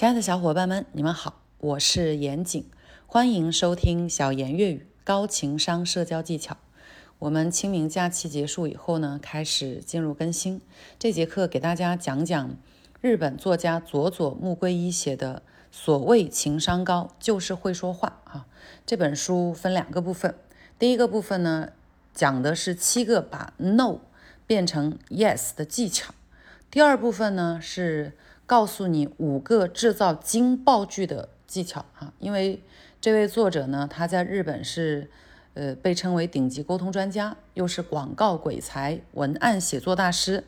亲爱的小伙伴们，你们好，我是严谨，欢迎收听小言粤语高情商社交技巧。我们清明假期结束以后呢，开始进入更新。这节课给大家讲讲日本作家佐佐木圭一写的《所谓情商高，就是会说话》啊。这本书分两个部分，第一个部分呢，讲的是七个把 no 变成 yes 的技巧；第二部分呢是。告诉你五个制造惊爆剧的技巧啊！因为这位作者呢，他在日本是呃被称为顶级沟通专家，又是广告鬼才、文案写作大师，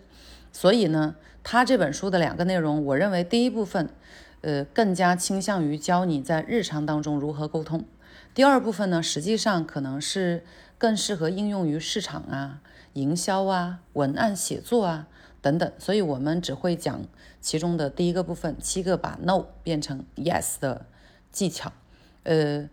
所以呢，他这本书的两个内容，我认为第一部分呃更加倾向于教你在日常当中如何沟通，第二部分呢，实际上可能是更适合应用于市场啊、营销啊、文案写作啊。等等，所以我们只会讲其中的第一个部分，七个把 no 变成 yes 的技巧。呃，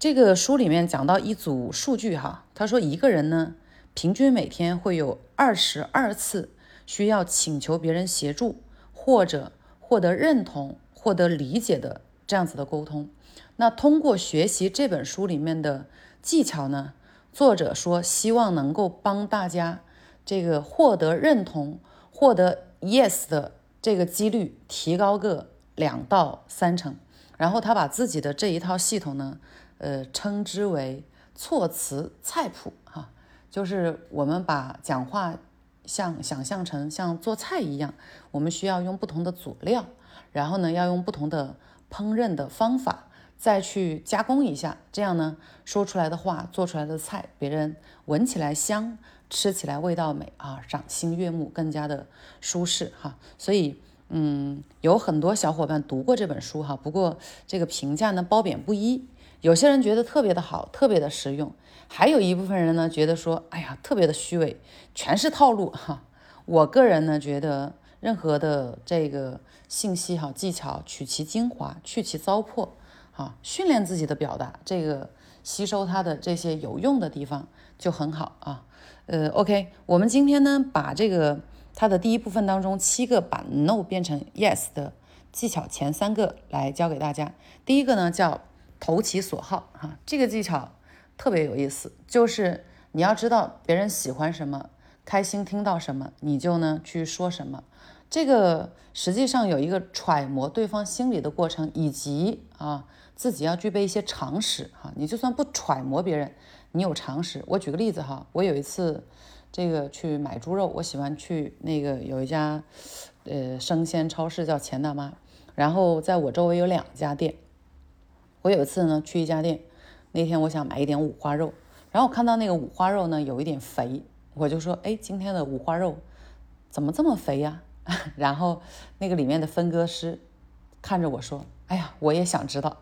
这个书里面讲到一组数据哈，他说一个人呢，平均每天会有二十二次需要请求别人协助或者获得认同、获得理解的这样子的沟通。那通过学习这本书里面的技巧呢，作者说希望能够帮大家这个获得认同。获得 yes 的这个几率提高个两到三成，然后他把自己的这一套系统呢，呃，称之为措辞菜谱哈，就是我们把讲话像想象成像做菜一样，我们需要用不同的佐料，然后呢，要用不同的烹饪的方法再去加工一下，这样呢，说出来的话，做出来的菜，别人闻起来香。吃起来味道美啊，赏心悦目，更加的舒适哈。所以，嗯，有很多小伙伴读过这本书哈，不过这个评价呢褒贬不一。有些人觉得特别的好，特别的实用，还有一部分人呢觉得说，哎呀，特别的虚伪，全是套路哈。我个人呢觉得，任何的这个信息哈技巧，取其精华，去其糟粕，啊，训练自己的表达，这个吸收它的这些有用的地方就很好啊。呃，OK，我们今天呢，把这个它的第一部分当中七个把 no 变成 yes 的技巧，前三个来教给大家。第一个呢叫投其所好，哈，这个技巧特别有意思，就是你要知道别人喜欢什么，开心听到什么，你就呢去说什么。这个实际上有一个揣摩对方心理的过程，以及啊自己要具备一些常识，哈，你就算不揣摩别人。你有常识，我举个例子哈，我有一次这个去买猪肉，我喜欢去那个有一家呃生鲜超市叫钱大妈，然后在我周围有两家店，我有一次呢去一家店，那天我想买一点五花肉，然后我看到那个五花肉呢有一点肥，我就说哎今天的五花肉怎么这么肥呀？然后那个里面的分割师看着我说，哎呀我也想知道，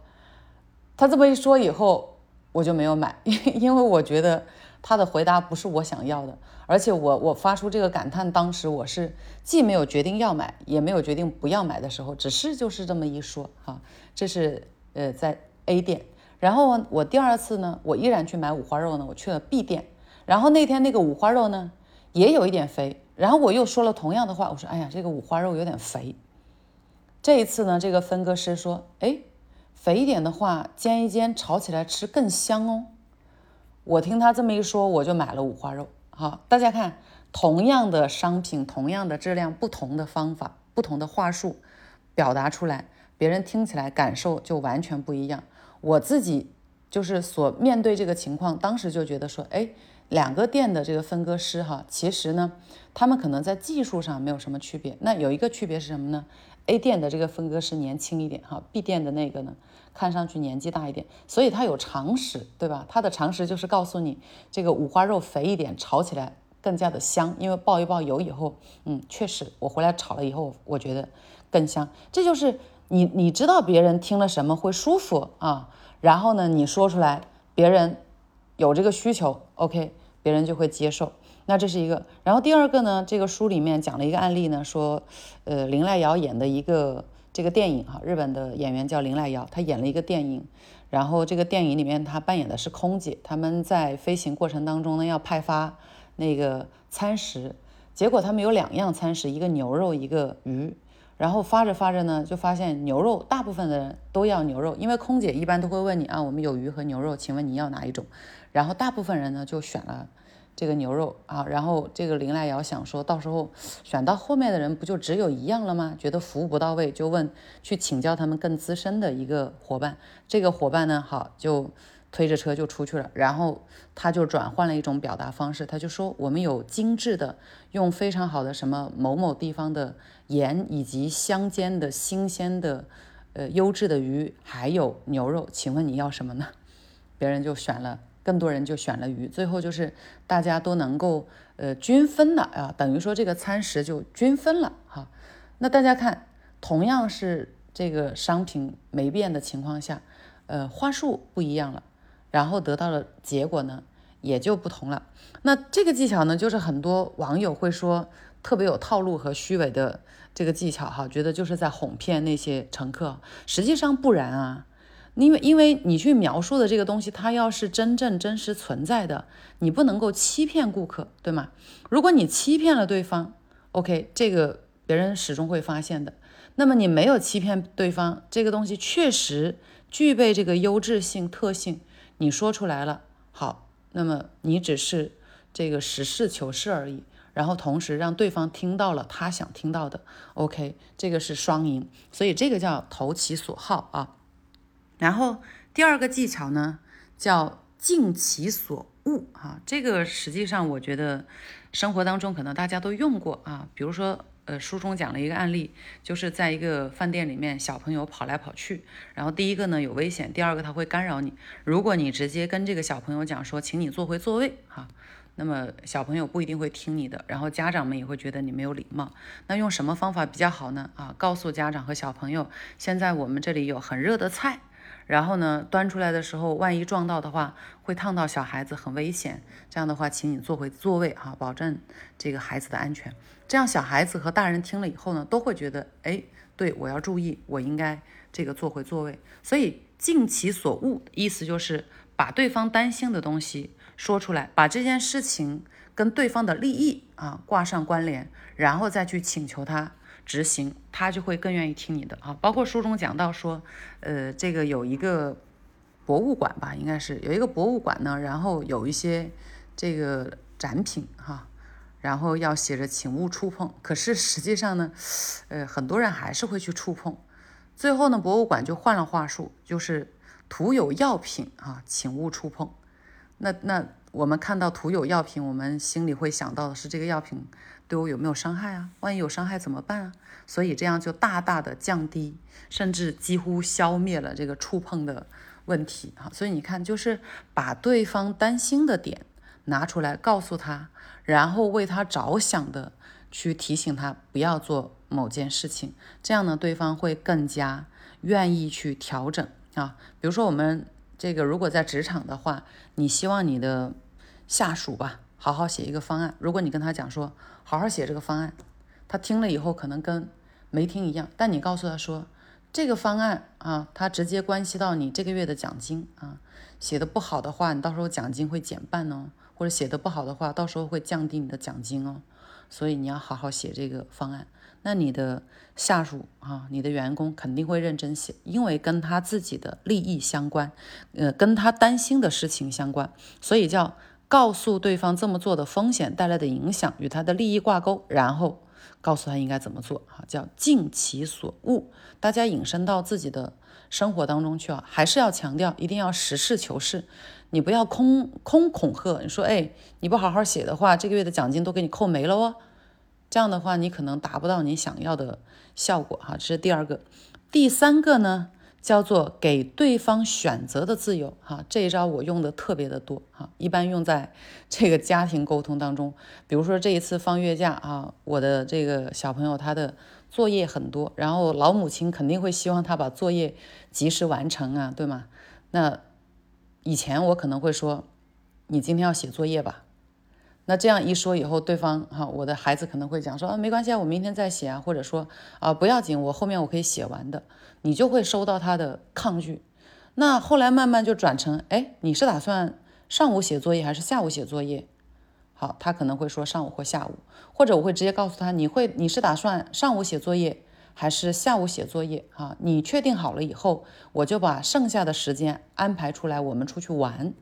他这么一说以后。我就没有买，因因为我觉得他的回答不是我想要的，而且我我发出这个感叹，当时我是既没有决定要买，也没有决定不要买的时候，只是就是这么一说哈，这是呃在 A 店，然后我第二次呢，我依然去买五花肉呢，我去了 B 店，然后那天那个五花肉呢也有一点肥，然后我又说了同样的话，我说哎呀这个五花肉有点肥，这一次呢这个分割师说哎。肥一点的话，煎一煎，炒起来吃更香哦。我听他这么一说，我就买了五花肉。好，大家看，同样的商品，同样的质量，不同的方法，不同的话术表达出来，别人听起来感受就完全不一样。我自己就是所面对这个情况，当时就觉得说，哎，两个店的这个分割师哈，其实呢，他们可能在技术上没有什么区别。那有一个区别是什么呢？A 店的这个分割是年轻一点哈，B 店的那个呢，看上去年纪大一点，所以他有常识，对吧？他的常识就是告诉你，这个五花肉肥一点，炒起来更加的香，因为爆一爆油以后，嗯，确实我回来炒了以后，我觉得更香。这就是你你知道别人听了什么会舒服啊，然后呢，你说出来，别人有这个需求，OK，别人就会接受。那这是一个，然后第二个呢？这个书里面讲了一个案例呢，说，呃，林濑遥演的一个这个电影哈，日本的演员叫林濑遥，他演了一个电影，然后这个电影里面他扮演的是空姐，他们在飞行过程当中呢要派发那个餐食，结果他们有两样餐食，一个牛肉，一个鱼，然后发着发着呢，就发现牛肉，大部分的人都要牛肉，因为空姐一般都会问你啊，我们有鱼和牛肉，请问你要哪一种？然后大部分人呢就选了这个牛肉啊，然后这个林来瑶想说到时候选到后面的人不就只有一样了吗？觉得服务不到位，就问去请教他们更资深的一个伙伴，这个伙伴呢，好就。推着车就出去了，然后他就转换了一种表达方式，他就说我们有精致的，用非常好的什么某某地方的盐以及香煎的新鲜的，呃优质的鱼，还有牛肉，请问你要什么呢？别人就选了，更多人就选了鱼，最后就是大家都能够呃均分了啊，等于说这个餐食就均分了哈。那大家看，同样是这个商品没变的情况下，呃话术不一样了。然后得到的结果呢，也就不同了。那这个技巧呢，就是很多网友会说特别有套路和虚伪的这个技巧哈，觉得就是在哄骗那些乘客。实际上不然啊，因为因为你去描述的这个东西，它要是真正真实存在的，你不能够欺骗顾客，对吗？如果你欺骗了对方，OK，这个别人始终会发现的。那么你没有欺骗对方，这个东西确实具备这个优质性特性。你说出来了，好，那么你只是这个实事求是而已，然后同时让对方听到了他想听到的，OK，这个是双赢，所以这个叫投其所好啊。然后第二个技巧呢，叫尽其所恶啊，这个实际上我觉得生活当中可能大家都用过啊，比如说。呃，书中讲了一个案例，就是在一个饭店里面，小朋友跑来跑去，然后第一个呢有危险，第二个他会干扰你。如果你直接跟这个小朋友讲说，请你坐回座位，哈，那么小朋友不一定会听你的，然后家长们也会觉得你没有礼貌。那用什么方法比较好呢？啊，告诉家长和小朋友，现在我们这里有很热的菜。然后呢，端出来的时候，万一撞到的话，会烫到小孩子，很危险。这样的话，请你坐回座位哈，保证这个孩子的安全。这样小孩子和大人听了以后呢，都会觉得，哎，对我要注意，我应该这个坐回座位。所以尽其所恶，意思就是把对方担心的东西说出来，把这件事情跟对方的利益啊挂上关联，然后再去请求他。执行，他就会更愿意听你的啊。包括书中讲到说，呃，这个有一个博物馆吧，应该是有一个博物馆呢，然后有一些这个展品哈，然后要写着请勿触碰。可是实际上呢，呃，很多人还是会去触碰。最后呢，博物馆就换了话术，就是涂有药品啊，请勿触碰。那那我们看到涂有药品，我们心里会想到的是这个药品。对我有没有伤害啊？万一有伤害怎么办啊？所以这样就大大的降低，甚至几乎消灭了这个触碰的问题啊！所以你看，就是把对方担心的点拿出来告诉他，然后为他着想的去提醒他不要做某件事情，这样呢，对方会更加愿意去调整啊。比如说我们这个如果在职场的话，你希望你的下属吧。好好写一个方案。如果你跟他讲说，好好写这个方案，他听了以后可能跟没听一样。但你告诉他说，这个方案啊，它直接关系到你这个月的奖金啊。写的不好的话，你到时候奖金会减半哦；或者写的不好的话，到时候会降低你的奖金哦。所以你要好好写这个方案。那你的下属啊，你的员工肯定会认真写，因为跟他自己的利益相关，呃，跟他担心的事情相关，所以叫。告诉对方这么做的风险带来的影响与他的利益挂钩，然后告诉他应该怎么做，哈，叫尽其所恶。大家引申到自己的生活当中去啊，还是要强调一定要实事求是，你不要空空恐吓。你说，哎，你不好好写的话，这个月的奖金都给你扣没了哦。这样的话，你可能达不到你想要的效果，哈。这是第二个，第三个呢？叫做给对方选择的自由，哈，这一招我用的特别的多，哈，一般用在 这个家庭沟通当中。比如说这一次放月假啊，我的这个小朋友他的作业很多，然后老母亲肯定会希望他把作业及时完成啊，对吗？那以前我可能会说，你今天要写作业吧。那这样一说以后，对方哈，我的孩子可能会讲说啊，没关系啊，我明天再写啊，或者说啊，不要紧，我后面我可以写完的，你就会收到他的抗拒。那后来慢慢就转成，哎，你是打算上午写作业还是下午写作业？好，他可能会说上午或下午，或者我会直接告诉他，你会你是打算上午写作业还是下午写作业啊？你确定好了以后，我就把剩下的时间安排出来，我们出去玩。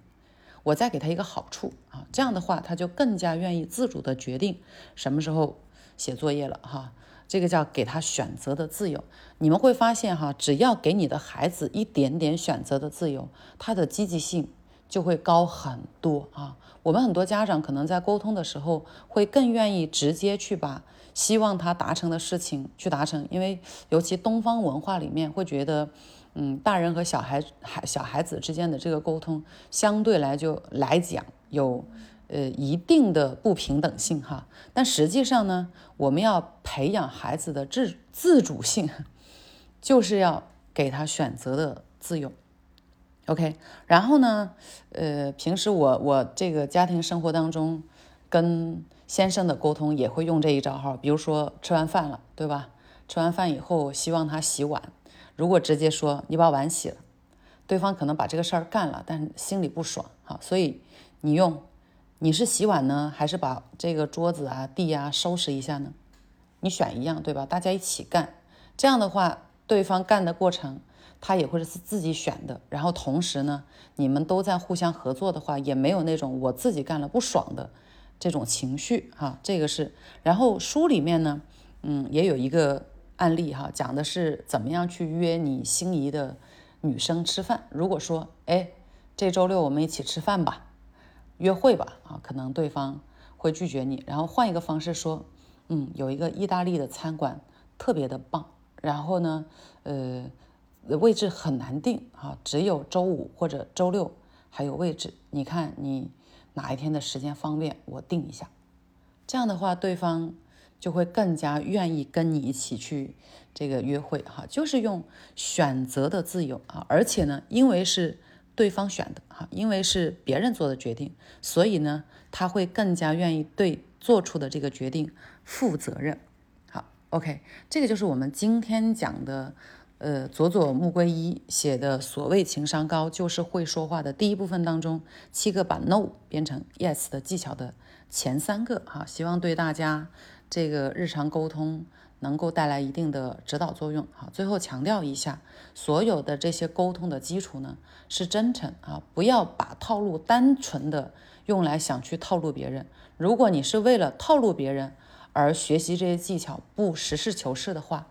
我再给他一个好处啊，这样的话他就更加愿意自主的决定什么时候写作业了哈。这个叫给他选择的自由。你们会发现哈，只要给你的孩子一点点选择的自由，他的积极性就会高很多啊。我们很多家长可能在沟通的时候，会更愿意直接去把。希望他达成的事情去达成，因为尤其东方文化里面会觉得，嗯，大人和小孩孩小孩子之间的这个沟通相对来就来讲有呃一定的不平等性哈。但实际上呢，我们要培养孩子的自自主性，就是要给他选择的自由。OK，然后呢，呃，平时我我这个家庭生活当中跟。先生的沟通也会用这一招哈，比如说吃完饭了，对吧？吃完饭以后希望他洗碗，如果直接说你把碗洗了，对方可能把这个事儿干了，但是心里不爽哈。所以你用你是洗碗呢，还是把这个桌子啊、地啊收拾一下呢？你选一样，对吧？大家一起干，这样的话，对方干的过程他也会是自己选的，然后同时呢，你们都在互相合作的话，也没有那种我自己干了不爽的。这种情绪哈，这个是，然后书里面呢，嗯，也有一个案例哈，讲的是怎么样去约你心仪的女生吃饭。如果说，哎，这周六我们一起吃饭吧，约会吧，啊，可能对方会拒绝你，然后换一个方式说，嗯，有一个意大利的餐馆特别的棒，然后呢，呃，位置很难定啊，只有周五或者周六还有位置，你看你。哪一天的时间方便，我定一下。这样的话，对方就会更加愿意跟你一起去这个约会哈。就是用选择的自由啊，而且呢，因为是对方选的哈，因为是别人做的决定，所以呢，他会更加愿意对做出的这个决定负责任。好，OK，这个就是我们今天讲的。呃，佐佐木圭一写的所谓情商高，就是会说话的第一部分当中，七个把 no 变成 yes 的技巧的前三个哈，希望对大家这个日常沟通能够带来一定的指导作用哈。最后强调一下，所有的这些沟通的基础呢是真诚啊，不要把套路单纯的用来想去套路别人。如果你是为了套路别人而学习这些技巧，不实事求是的话。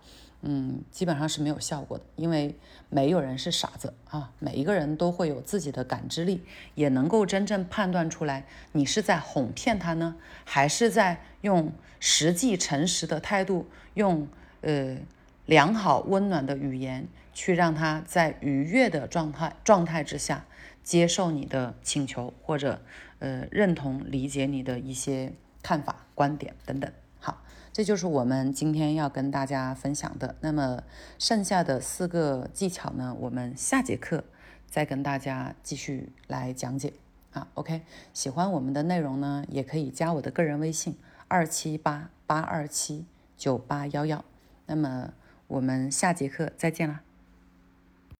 嗯，基本上是没有效果的，因为没有人是傻子啊，每一个人都会有自己的感知力，也能够真正判断出来，你是在哄骗他呢，还是在用实际诚实的态度，用呃良好温暖的语言去让他在愉悦的状态状态之下接受你的请求，或者呃认同理解你的一些看法、观点等等。好这就是我们今天要跟大家分享的。那么剩下的四个技巧呢，我们下节课再跟大家继续来讲解啊。OK，喜欢我们的内容呢，也可以加我的个人微信二七八八二七九八幺幺。那么我们下节课再见啦。